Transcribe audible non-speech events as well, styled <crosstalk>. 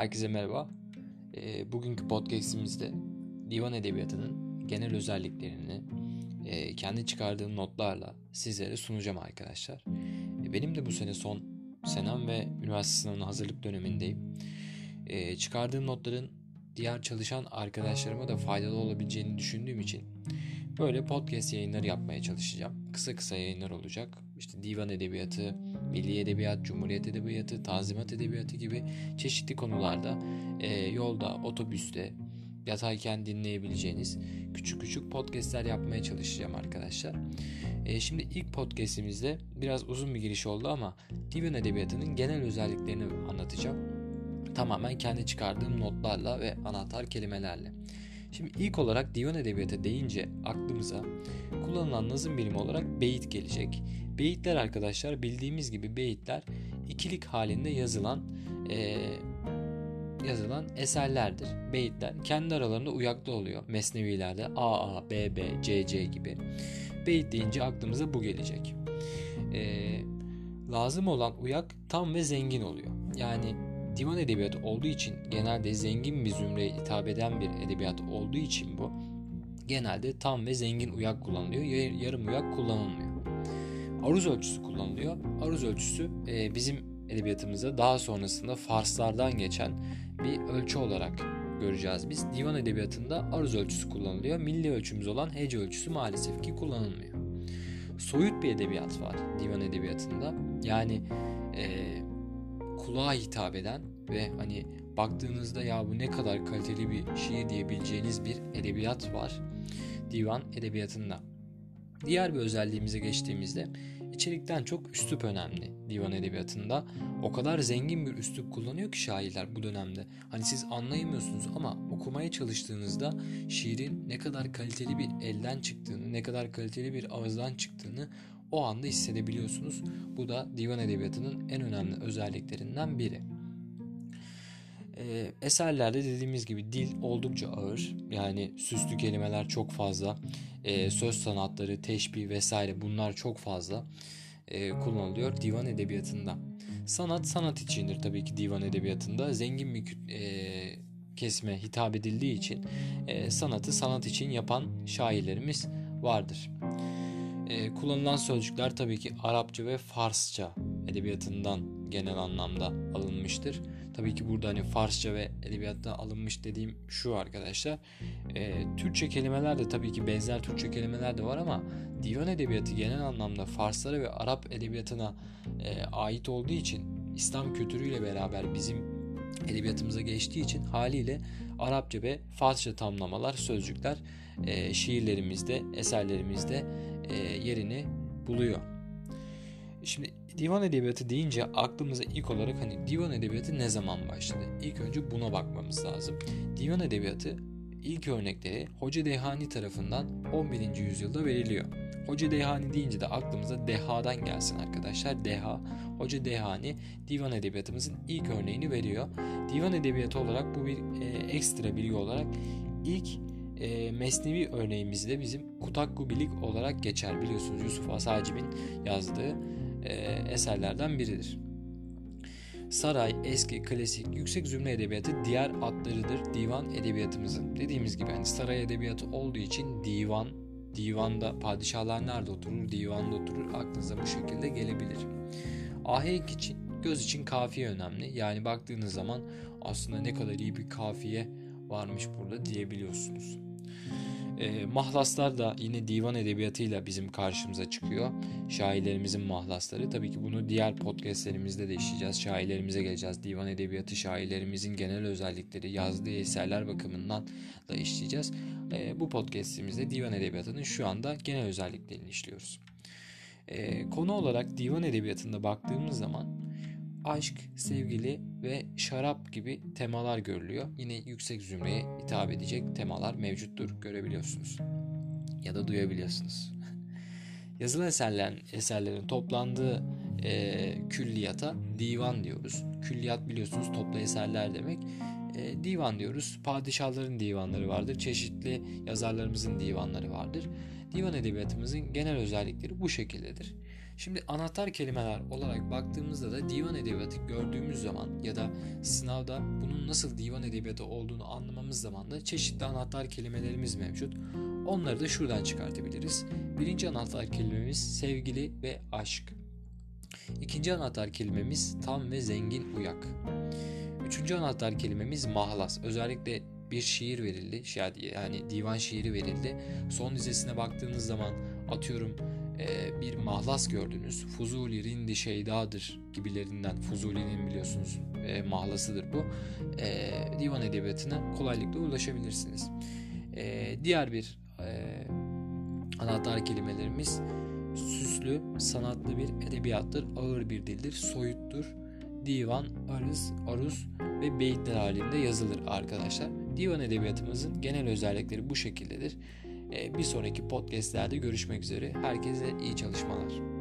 Herkese merhaba. E, bugünkü podcastimizde divan edebiyatının genel özelliklerini e, kendi çıkardığım notlarla sizlere sunacağım arkadaşlar. E, benim de bu sene son senem ve üniversite sınavına hazırlık dönemindeyim. E, çıkardığım notların diğer çalışan arkadaşlarıma da faydalı olabileceğini düşündüğüm için böyle podcast yayınları yapmaya çalışacağım. Kısa kısa yayınlar olacak. İşte divan edebiyatı, milli edebiyat, cumhuriyet edebiyatı, tanzimat edebiyatı gibi çeşitli konularda e, yolda, otobüste, yatayken dinleyebileceğiniz küçük küçük podcastler yapmaya çalışacağım arkadaşlar. E, şimdi ilk podcastimizde biraz uzun bir giriş oldu ama divan edebiyatının genel özelliklerini anlatacağım. Tamamen kendi çıkardığım notlarla ve anahtar kelimelerle. Şimdi ilk olarak divan edebiyatı deyince aklımıza kullanılan nazım birimi olarak beyit gelecek. Beyitler arkadaşlar bildiğimiz gibi beyitler ikilik halinde yazılan e, yazılan eserlerdir. Beyitler kendi aralarında uyaklı oluyor. Mesnevilerde A, A, B, B, C, C gibi. Beyit deyince aklımıza bu gelecek. E, lazım olan uyak tam ve zengin oluyor. Yani divan edebiyatı olduğu için genelde zengin bir zümreye hitap eden bir edebiyat olduğu için bu genelde tam ve zengin uyak kullanılıyor. Yarım uyak kullanılmıyor. Aruz ölçüsü kullanılıyor. Aruz ölçüsü e, bizim edebiyatımızda daha sonrasında Farslardan geçen bir ölçü olarak göreceğiz biz. Divan edebiyatında aruz ölçüsü kullanılıyor. Milli ölçümüz olan hece ölçüsü maalesef ki kullanılmıyor. Soyut bir edebiyat var divan edebiyatında. Yani e, kulağa hitap eden ve hani baktığınızda ya bu ne kadar kaliteli bir şiir diyebileceğiniz bir edebiyat var divan edebiyatında. Diğer bir özelliğimize geçtiğimizde içerikten çok üslup önemli divan edebiyatında. O kadar zengin bir üslup kullanıyor ki şairler bu dönemde. Hani siz anlayamıyorsunuz ama okumaya çalıştığınızda şiirin ne kadar kaliteli bir elden çıktığını, ne kadar kaliteli bir ağızdan çıktığını o anda hissedebiliyorsunuz. Bu da divan edebiyatının en önemli özelliklerinden biri. Ee, eserlerde dediğimiz gibi dil oldukça ağır. Yani süslü kelimeler çok fazla. Ee, söz sanatları, teşbih vesaire bunlar çok fazla e, kullanılıyor divan edebiyatında. Sanat sanat içindir tabii ki divan edebiyatında. Zengin bir e, kesime hitap edildiği için e, sanatı sanat için yapan şairlerimiz vardır. E, kullanılan sözcükler tabii ki Arapça ve Farsça edebiyatından genel anlamda alınmıştır. Tabii ki burada hani Farsça ve edebiyattan alınmış dediğim şu arkadaşlar. E, Türkçe kelimeler de tabii ki benzer Türkçe kelimeler de var ama divan edebiyatı genel anlamda Farslara ve Arap edebiyatına e, ait olduğu için İslam kültürüyle beraber bizim edebiyatımıza geçtiği için haliyle Arapça ve Farsça tamlamalar, sözcükler e, şiirlerimizde, eserlerimizde e, yerini buluyor. Şimdi divan edebiyatı deyince aklımıza ilk olarak hani divan edebiyatı ne zaman başladı? İlk önce buna bakmamız lazım. Divan edebiyatı ilk örnekleri Hoca Dehani tarafından 11. yüzyılda veriliyor. Hoca Dehani deyince de aklımıza dehadan gelsin arkadaşlar. Deha, Hoca Dehani divan edebiyatımızın ilk örneğini veriyor. Divan edebiyatı olarak bu bir e, ekstra bilgi olarak ilk e, Mesnevi örneğimizde bizim Kutakku Bilik olarak geçer. Biliyorsunuz Yusuf Asacib'in yazdığı e, eserlerden biridir. Saray, eski, klasik, yüksek zümre edebiyatı diğer adlarıdır divan edebiyatımızın. Dediğimiz gibi hani saray edebiyatı olduğu için divan, divanda padişahlar nerede oturur? Divanda oturur. Aklınıza bu şekilde gelebilir. Ahenk için, göz için kafiye önemli. Yani baktığınız zaman aslında ne kadar iyi bir kafiye varmış burada diyebiliyorsunuz. E, mahlaslar da yine divan edebiyatıyla bizim karşımıza çıkıyor. Şairlerimizin mahlasları. Tabii ki bunu diğer podcastlerimizde de işleyeceğiz. Şairlerimize geleceğiz. Divan edebiyatı şairlerimizin genel özellikleri, yazdığı eserler bakımından da işleyeceğiz. E, bu podcastimizde divan edebiyatının şu anda genel özelliklerini işliyoruz. E, konu olarak divan edebiyatında baktığımız zaman aşk, sevgili ve şarap gibi temalar görülüyor. Yine yüksek zümreye hitap edecek temalar mevcuttur görebiliyorsunuz ya da duyabiliyorsunuz. <laughs> Yazılı eserlerin, eserlerin toplandığı e, külliyata divan diyoruz. Külliyat biliyorsunuz toplu eserler demek. E, divan diyoruz. Padişahların divanları vardır. Çeşitli yazarlarımızın divanları vardır. Divan edebiyatımızın genel özellikleri bu şekildedir. Şimdi anahtar kelimeler olarak baktığımızda da divan edebiyatı gördüğümüz zaman ya da sınavda bunun nasıl divan edebiyatı olduğunu anlamamız zaman da çeşitli anahtar kelimelerimiz mevcut. Onları da şuradan çıkartabiliriz. Birinci anahtar kelimemiz sevgili ve aşk. İkinci anahtar kelimemiz tam ve zengin uyak. Üçüncü anahtar kelimemiz mahlas. Özellikle bir şiir verildi. Yani divan şiiri verildi. Son dizesine baktığınız zaman atıyorum e, bir mahlas gördünüz. Fuzuli, Rindi, Şeydadır gibilerinden. Fuzuli'nin biliyorsunuz e, mahlasıdır bu. E, divan edebiyatına kolaylıkla ulaşabilirsiniz. Diğer bir anahtar kelimelerimiz süslü, sanatlı bir edebiyattır, ağır bir dildir, soyuttur, divan, arız, aruz ve beyitler halinde yazılır arkadaşlar. Divan edebiyatımızın genel özellikleri bu şekildedir. Bir sonraki podcastlerde görüşmek üzere. Herkese iyi çalışmalar.